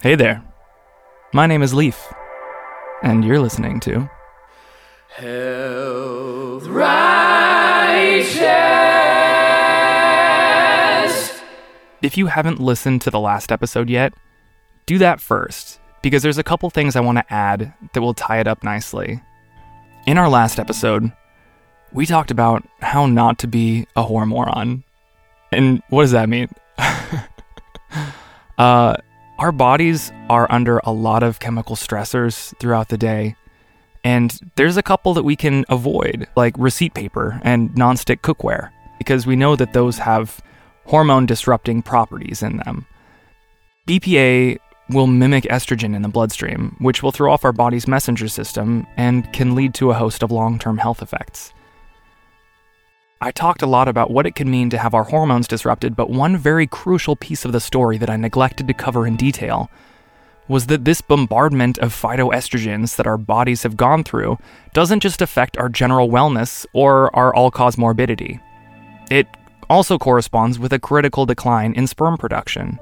Hey there. My name is Leaf, and you're listening to Health Righteous. If you haven't listened to the last episode yet, do that first, because there's a couple things I want to add that will tie it up nicely. In our last episode, we talked about how not to be a whore moron. And what does that mean? uh, our bodies are under a lot of chemical stressors throughout the day. And there's a couple that we can avoid, like receipt paper and nonstick cookware, because we know that those have hormone disrupting properties in them. BPA will mimic estrogen in the bloodstream, which will throw off our body's messenger system and can lead to a host of long term health effects. I talked a lot about what it can mean to have our hormones disrupted, but one very crucial piece of the story that I neglected to cover in detail was that this bombardment of phytoestrogens that our bodies have gone through doesn't just affect our general wellness or our all cause morbidity. It also corresponds with a critical decline in sperm production.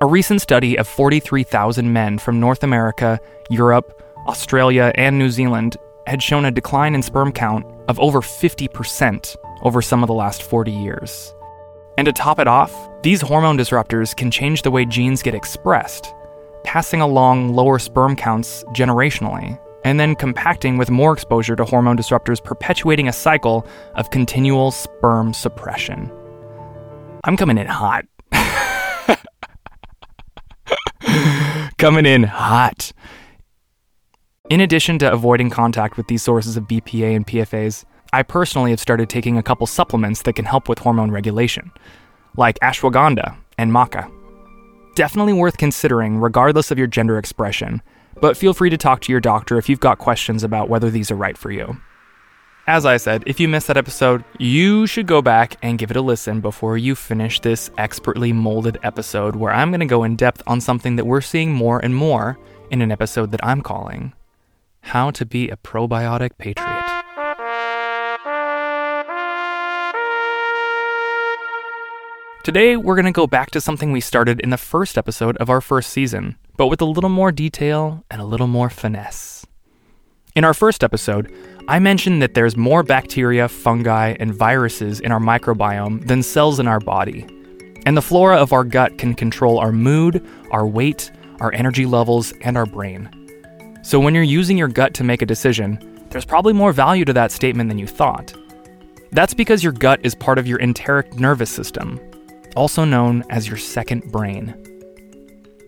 A recent study of 43,000 men from North America, Europe, Australia, and New Zealand had shown a decline in sperm count of over 50% over some of the last 40 years. And to top it off, these hormone disruptors can change the way genes get expressed, passing along lower sperm counts generationally, and then compacting with more exposure to hormone disruptors, perpetuating a cycle of continual sperm suppression. I'm coming in hot. coming in hot. In addition to avoiding contact with these sources of BPA and PFAs, I personally have started taking a couple supplements that can help with hormone regulation, like ashwagandha and maca. Definitely worth considering, regardless of your gender expression, but feel free to talk to your doctor if you've got questions about whether these are right for you. As I said, if you missed that episode, you should go back and give it a listen before you finish this expertly molded episode where I'm going to go in depth on something that we're seeing more and more in an episode that I'm calling how to Be a Probiotic Patriot. Today, we're going to go back to something we started in the first episode of our first season, but with a little more detail and a little more finesse. In our first episode, I mentioned that there's more bacteria, fungi, and viruses in our microbiome than cells in our body. And the flora of our gut can control our mood, our weight, our energy levels, and our brain. So when you're using your gut to make a decision, there's probably more value to that statement than you thought. That's because your gut is part of your enteric nervous system, also known as your second brain.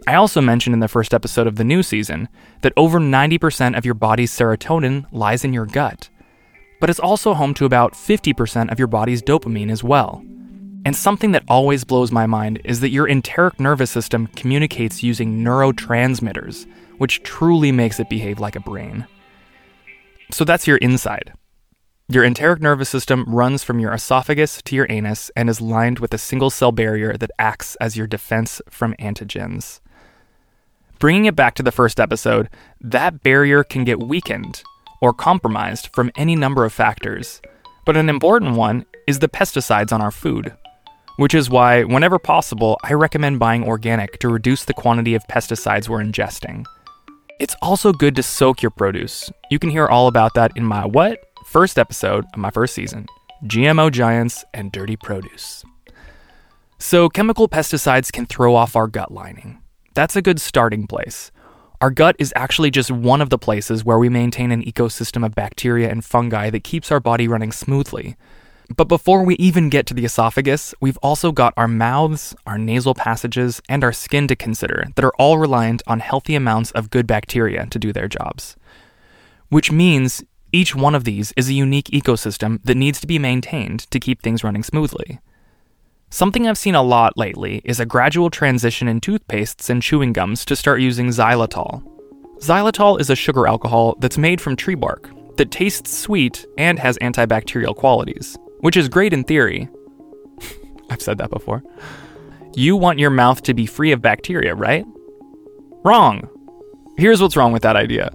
I also mentioned in the first episode of the new season that over 90% of your body's serotonin lies in your gut, but it's also home to about 50% of your body's dopamine as well. And something that always blows my mind is that your enteric nervous system communicates using neurotransmitters which truly makes it behave like a brain. So that's your inside. Your enteric nervous system runs from your esophagus to your anus and is lined with a single cell barrier that acts as your defense from antigens. Bringing it back to the first episode, that barrier can get weakened or compromised from any number of factors, but an important one is the pesticides on our food. Which is why, whenever possible, I recommend buying organic to reduce the quantity of pesticides we're ingesting. It's also good to soak your produce. You can hear all about that in my what? First episode of my first season GMO Giants and Dirty Produce. So, chemical pesticides can throw off our gut lining. That's a good starting place. Our gut is actually just one of the places where we maintain an ecosystem of bacteria and fungi that keeps our body running smoothly. But before we even get to the esophagus, we've also got our mouths, our nasal passages, and our skin to consider that are all reliant on healthy amounts of good bacteria to do their jobs. Which means each one of these is a unique ecosystem that needs to be maintained to keep things running smoothly. Something I've seen a lot lately is a gradual transition in toothpastes and chewing gums to start using xylitol. Xylitol is a sugar alcohol that's made from tree bark that tastes sweet and has antibacterial qualities which is great in theory. I've said that before. You want your mouth to be free of bacteria, right? Wrong. Here's what's wrong with that idea.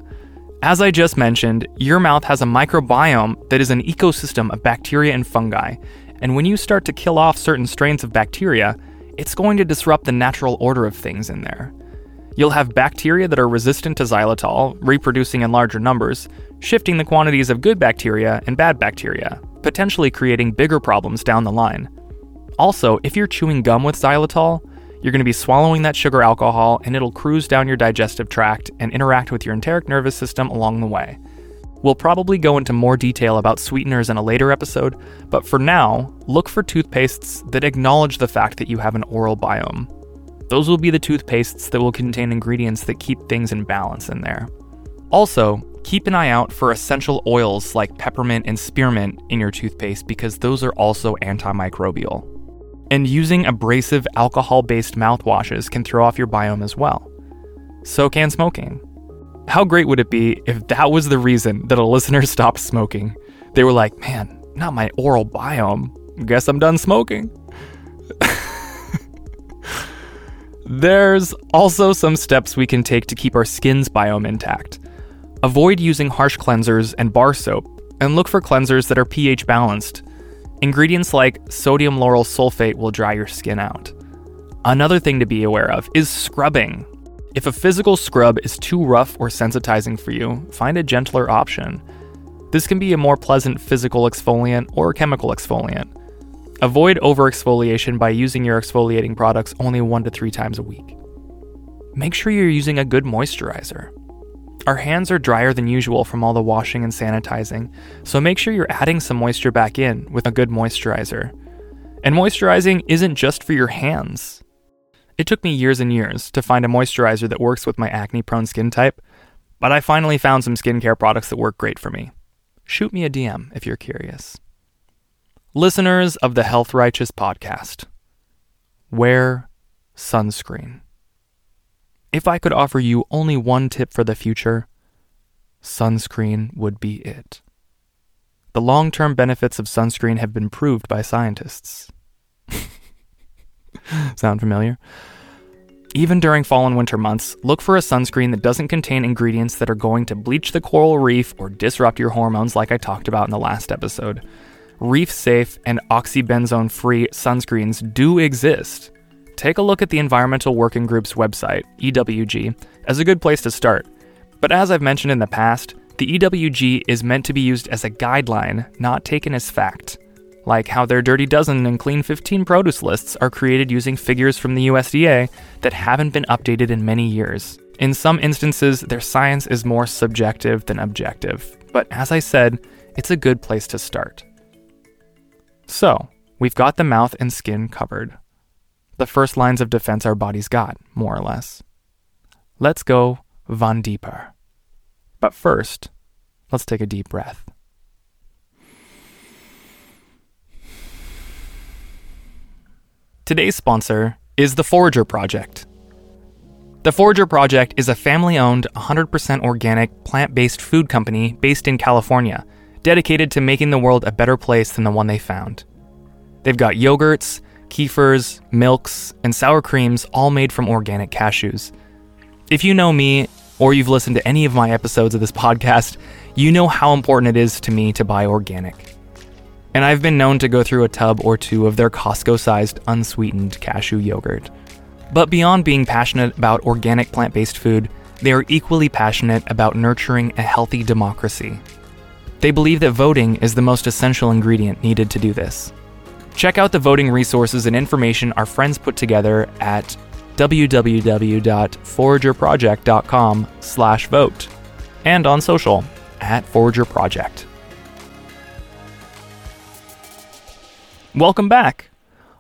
As I just mentioned, your mouth has a microbiome that is an ecosystem of bacteria and fungi, and when you start to kill off certain strains of bacteria, it's going to disrupt the natural order of things in there. You'll have bacteria that are resistant to xylitol, reproducing in larger numbers, shifting the quantities of good bacteria and bad bacteria, potentially creating bigger problems down the line. Also, if you're chewing gum with xylitol, you're going to be swallowing that sugar alcohol and it'll cruise down your digestive tract and interact with your enteric nervous system along the way. We'll probably go into more detail about sweeteners in a later episode, but for now, look for toothpastes that acknowledge the fact that you have an oral biome. Those will be the toothpastes that will contain ingredients that keep things in balance in there. Also, keep an eye out for essential oils like peppermint and spearmint in your toothpaste because those are also antimicrobial. And using abrasive alcohol based mouthwashes can throw off your biome as well. So can smoking. How great would it be if that was the reason that a listener stopped smoking? They were like, man, not my oral biome. Guess I'm done smoking. There's also some steps we can take to keep our skin's biome intact. Avoid using harsh cleansers and bar soap, and look for cleansers that are pH balanced. Ingredients like sodium lauryl sulfate will dry your skin out. Another thing to be aware of is scrubbing. If a physical scrub is too rough or sensitizing for you, find a gentler option. This can be a more pleasant physical exfoliant or chemical exfoliant. Avoid over exfoliation by using your exfoliating products only one to three times a week. Make sure you're using a good moisturizer. Our hands are drier than usual from all the washing and sanitizing, so make sure you're adding some moisture back in with a good moisturizer. And moisturizing isn't just for your hands. It took me years and years to find a moisturizer that works with my acne prone skin type, but I finally found some skincare products that work great for me. Shoot me a DM if you're curious. Listeners of the Health Righteous podcast, wear sunscreen. If I could offer you only one tip for the future, sunscreen would be it. The long term benefits of sunscreen have been proved by scientists. Sound familiar? Even during fall and winter months, look for a sunscreen that doesn't contain ingredients that are going to bleach the coral reef or disrupt your hormones, like I talked about in the last episode. Reef safe and oxybenzone free sunscreens do exist. Take a look at the Environmental Working Group's website, EWG, as a good place to start. But as I've mentioned in the past, the EWG is meant to be used as a guideline, not taken as fact like how their Dirty Dozen and Clean 15 produce lists are created using figures from the USDA that haven't been updated in many years. In some instances, their science is more subjective than objective, but as I said, it's a good place to start. So, we've got the mouth and skin covered. The first lines of defense our bodies got, more or less. Let's go von deeper. But first, let's take a deep breath. Today's sponsor is the Forager Project. The Forager Project is a family owned, 100% organic, plant based food company based in California, dedicated to making the world a better place than the one they found. They've got yogurts, kefirs, milks, and sour creams all made from organic cashews. If you know me, or you've listened to any of my episodes of this podcast, you know how important it is to me to buy organic and I've been known to go through a tub or two of their Costco sized unsweetened cashew yogurt. But beyond being passionate about organic plant based food, they are equally passionate about nurturing a healthy democracy. They believe that voting is the most essential ingredient needed to do this. Check out the voting resources and information our friends put together at www.foragerproject.com/vote and on social at foragerproject. Welcome back.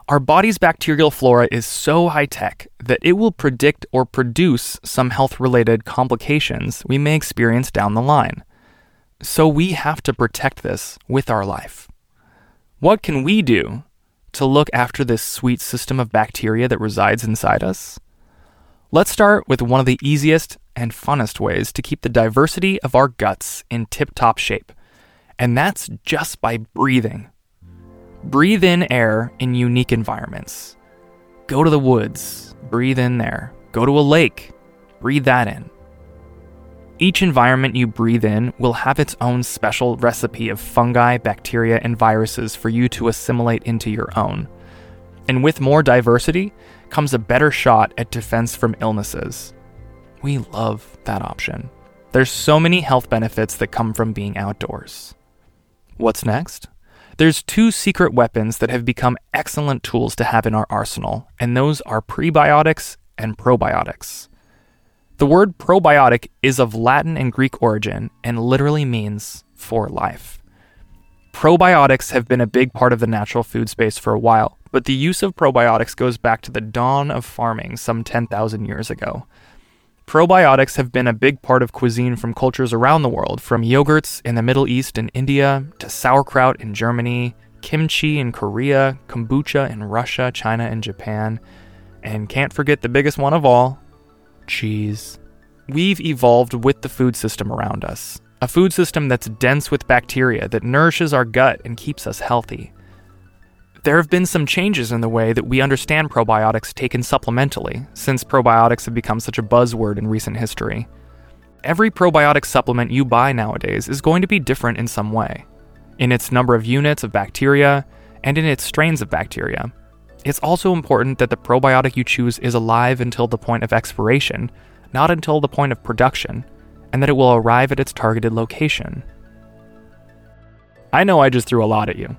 Our body's bacterial flora is so high tech that it will predict or produce some health related complications we may experience down the line. So we have to protect this with our life. What can we do to look after this sweet system of bacteria that resides inside us? Let's start with one of the easiest and funnest ways to keep the diversity of our guts in tip top shape, and that's just by breathing. Breathe in air in unique environments. Go to the woods, breathe in there. Go to a lake, breathe that in. Each environment you breathe in will have its own special recipe of fungi, bacteria, and viruses for you to assimilate into your own. And with more diversity comes a better shot at defense from illnesses. we love that option. There's so many health benefits that come from being outdoors. What's next? There's two secret weapons that have become excellent tools to have in our arsenal, and those are prebiotics and probiotics. The word probiotic is of Latin and Greek origin and literally means for life. Probiotics have been a big part of the natural food space for a while, but the use of probiotics goes back to the dawn of farming some 10,000 years ago. Probiotics have been a big part of cuisine from cultures around the world, from yogurts in the Middle East and India to sauerkraut in Germany, kimchi in Korea, kombucha in Russia, China, and Japan, and can't forget the biggest one of all cheese. We've evolved with the food system around us, a food system that's dense with bacteria that nourishes our gut and keeps us healthy. There have been some changes in the way that we understand probiotics taken supplementally, since probiotics have become such a buzzword in recent history. Every probiotic supplement you buy nowadays is going to be different in some way in its number of units of bacteria and in its strains of bacteria. It's also important that the probiotic you choose is alive until the point of expiration, not until the point of production, and that it will arrive at its targeted location. I know I just threw a lot at you,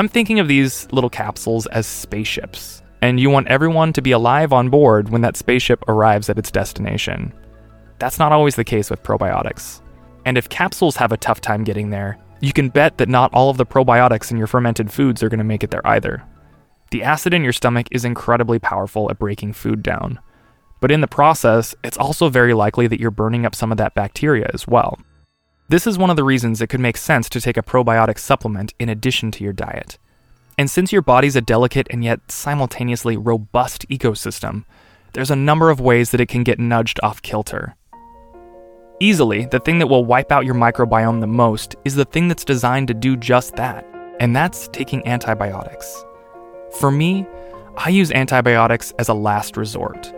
I'm thinking of these little capsules as spaceships, and you want everyone to be alive on board when that spaceship arrives at its destination. That's not always the case with probiotics. And if capsules have a tough time getting there, you can bet that not all of the probiotics in your fermented foods are going to make it there either. The acid in your stomach is incredibly powerful at breaking food down. But in the process, it's also very likely that you're burning up some of that bacteria as well. This is one of the reasons it could make sense to take a probiotic supplement in addition to your diet. And since your body's a delicate and yet simultaneously robust ecosystem, there's a number of ways that it can get nudged off kilter. Easily, the thing that will wipe out your microbiome the most is the thing that's designed to do just that, and that's taking antibiotics. For me, I use antibiotics as a last resort.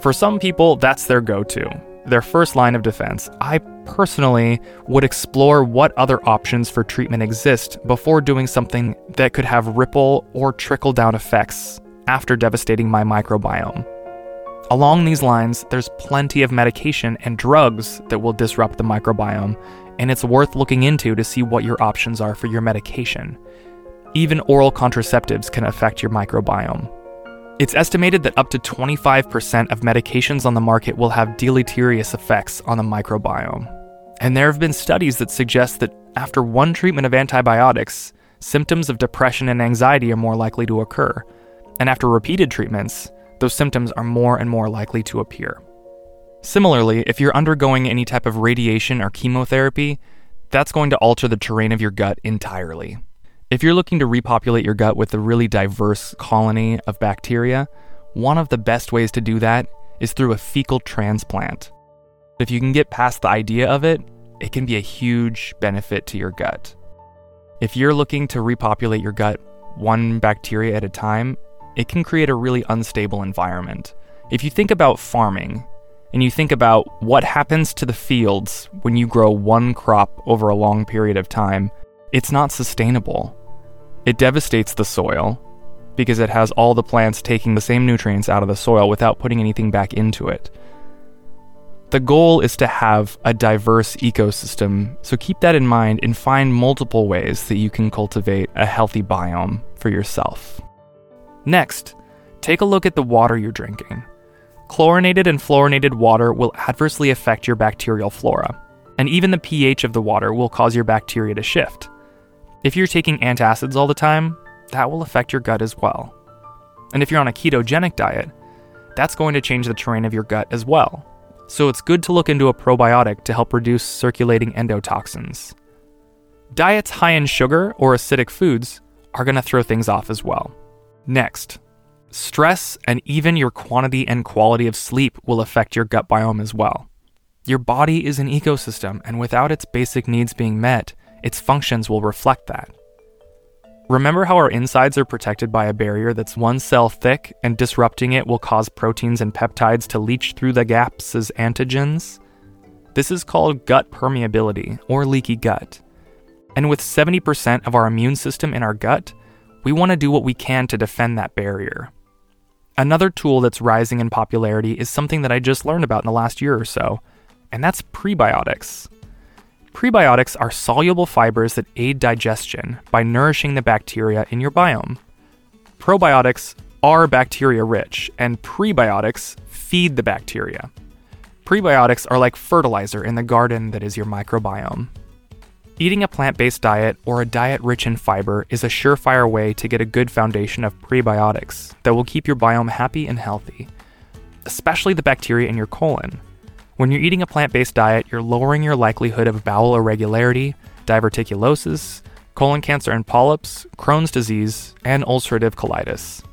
For some people, that's their go to their first line of defense, I personally would explore what other options for treatment exist before doing something that could have ripple or trickle down effects after devastating my microbiome. Along these lines, there's plenty of medication and drugs that will disrupt the microbiome, and it's worth looking into to see what your options are for your medication. Even oral contraceptives can affect your microbiome. It's estimated that up to 25% of medications on the market will have deleterious effects on the microbiome. And there have been studies that suggest that after one treatment of antibiotics, symptoms of depression and anxiety are more likely to occur. And after repeated treatments, those symptoms are more and more likely to appear. Similarly, if you're undergoing any type of radiation or chemotherapy, that's going to alter the terrain of your gut entirely. If you're looking to repopulate your gut with a really diverse colony of bacteria, one of the best ways to do that is through a fecal transplant. If you can get past the idea of it, it can be a huge benefit to your gut. If you're looking to repopulate your gut one bacteria at a time, it can create a really unstable environment. If you think about farming, and you think about what happens to the fields when you grow one crop over a long period of time, it's not sustainable. It devastates the soil because it has all the plants taking the same nutrients out of the soil without putting anything back into it. The goal is to have a diverse ecosystem, so keep that in mind and find multiple ways that you can cultivate a healthy biome for yourself. Next, take a look at the water you're drinking. Chlorinated and fluorinated water will adversely affect your bacterial flora, and even the pH of the water will cause your bacteria to shift. If you're taking antacids all the time, that will affect your gut as well. And if you're on a ketogenic diet, that's going to change the terrain of your gut as well. So it's good to look into a probiotic to help reduce circulating endotoxins. Diets high in sugar or acidic foods are going to throw things off as well. Next, stress and even your quantity and quality of sleep will affect your gut biome as well. Your body is an ecosystem, and without its basic needs being met, its functions will reflect that. Remember how our insides are protected by a barrier that's one cell thick, and disrupting it will cause proteins and peptides to leach through the gaps as antigens? This is called gut permeability, or leaky gut. And with 70% of our immune system in our gut, we want to do what we can to defend that barrier. Another tool that's rising in popularity is something that I just learned about in the last year or so, and that's prebiotics. Prebiotics are soluble fibers that aid digestion by nourishing the bacteria in your biome. Probiotics are bacteria rich, and prebiotics feed the bacteria. Prebiotics are like fertilizer in the garden that is your microbiome. Eating a plant based diet or a diet rich in fiber is a surefire way to get a good foundation of prebiotics that will keep your biome happy and healthy, especially the bacteria in your colon. When you're eating a plant based diet, you're lowering your likelihood of bowel irregularity, diverticulosis, colon cancer and polyps, Crohn's disease, and ulcerative colitis.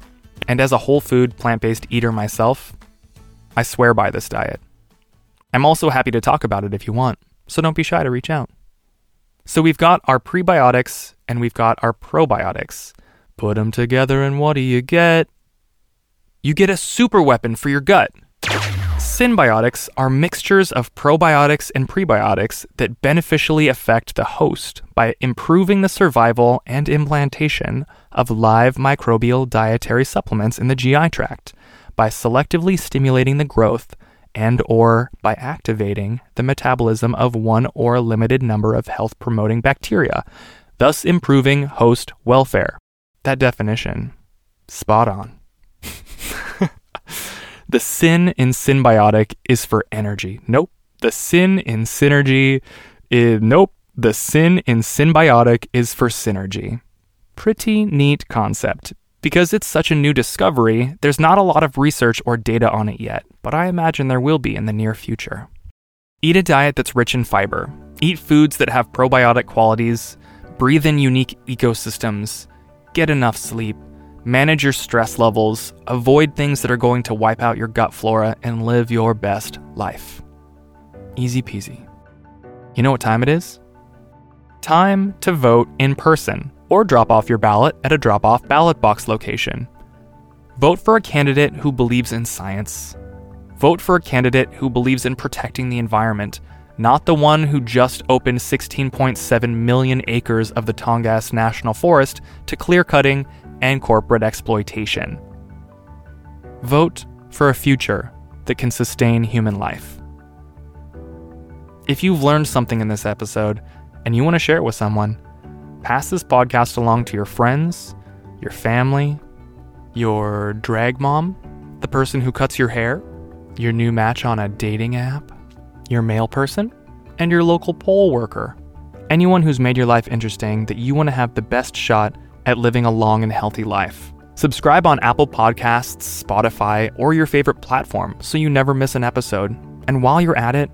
And as a whole food plant based eater myself, I swear by this diet. I'm also happy to talk about it if you want, so don't be shy to reach out. So we've got our prebiotics and we've got our probiotics. Put them together, and what do you get? You get a super weapon for your gut. Synbiotics are mixtures of probiotics and prebiotics that beneficially affect the host by improving the survival and implantation of live microbial dietary supplements in the GI tract by selectively stimulating the growth and or by activating the metabolism of one or a limited number of health promoting bacteria, thus improving host welfare. That definition, spot on. the sin in synbiotic is for energy. Nope. The sin in synergy is nope. The sin in synbiotic is for synergy. Pretty neat concept. Because it's such a new discovery, there's not a lot of research or data on it yet, but I imagine there will be in the near future. Eat a diet that's rich in fiber. Eat foods that have probiotic qualities. Breathe in unique ecosystems. Get enough sleep. Manage your stress levels. Avoid things that are going to wipe out your gut flora and live your best life. Easy peasy. You know what time it is? Time to vote in person or drop off your ballot at a drop off ballot box location. Vote for a candidate who believes in science. Vote for a candidate who believes in protecting the environment, not the one who just opened 16.7 million acres of the Tongass National Forest to clear cutting and corporate exploitation. Vote for a future that can sustain human life. If you've learned something in this episode and you want to share it with someone, pass this podcast along to your friends, your family, your drag mom, the person who cuts your hair, your new match on a dating app, your mail person, and your local poll worker. Anyone who's made your life interesting that you want to have the best shot at living a long and healthy life. Subscribe on Apple Podcasts, Spotify, or your favorite platform so you never miss an episode. And while you're at it,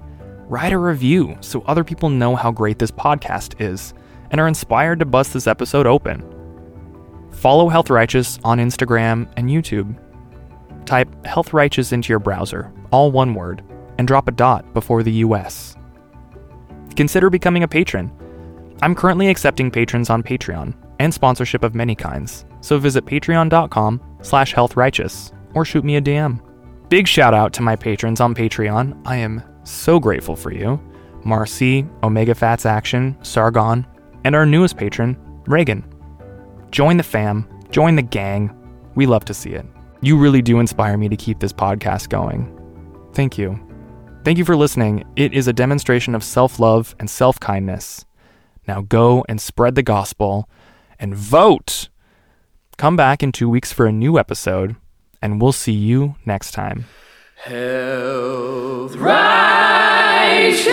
write a review so other people know how great this podcast is and are inspired to bust this episode open. Follow Health Righteous on Instagram and YouTube. Type Health Righteous into your browser, all one word, and drop a dot before the US. Consider becoming a patron. I'm currently accepting patrons on Patreon and sponsorship of many kinds, so visit patreon.com slash healthrighteous or shoot me a DM. Big shout out to my patrons on Patreon. I am so grateful for you. Marcy, Omega Fats Action, Sargon, and our newest patron, Reagan. Join the fam, join the gang. We love to see it. You really do inspire me to keep this podcast going. Thank you. Thank you for listening. It is a demonstration of self love and self kindness. Now go and spread the gospel and vote. Come back in two weeks for a new episode, and we'll see you next time. Health Righteous.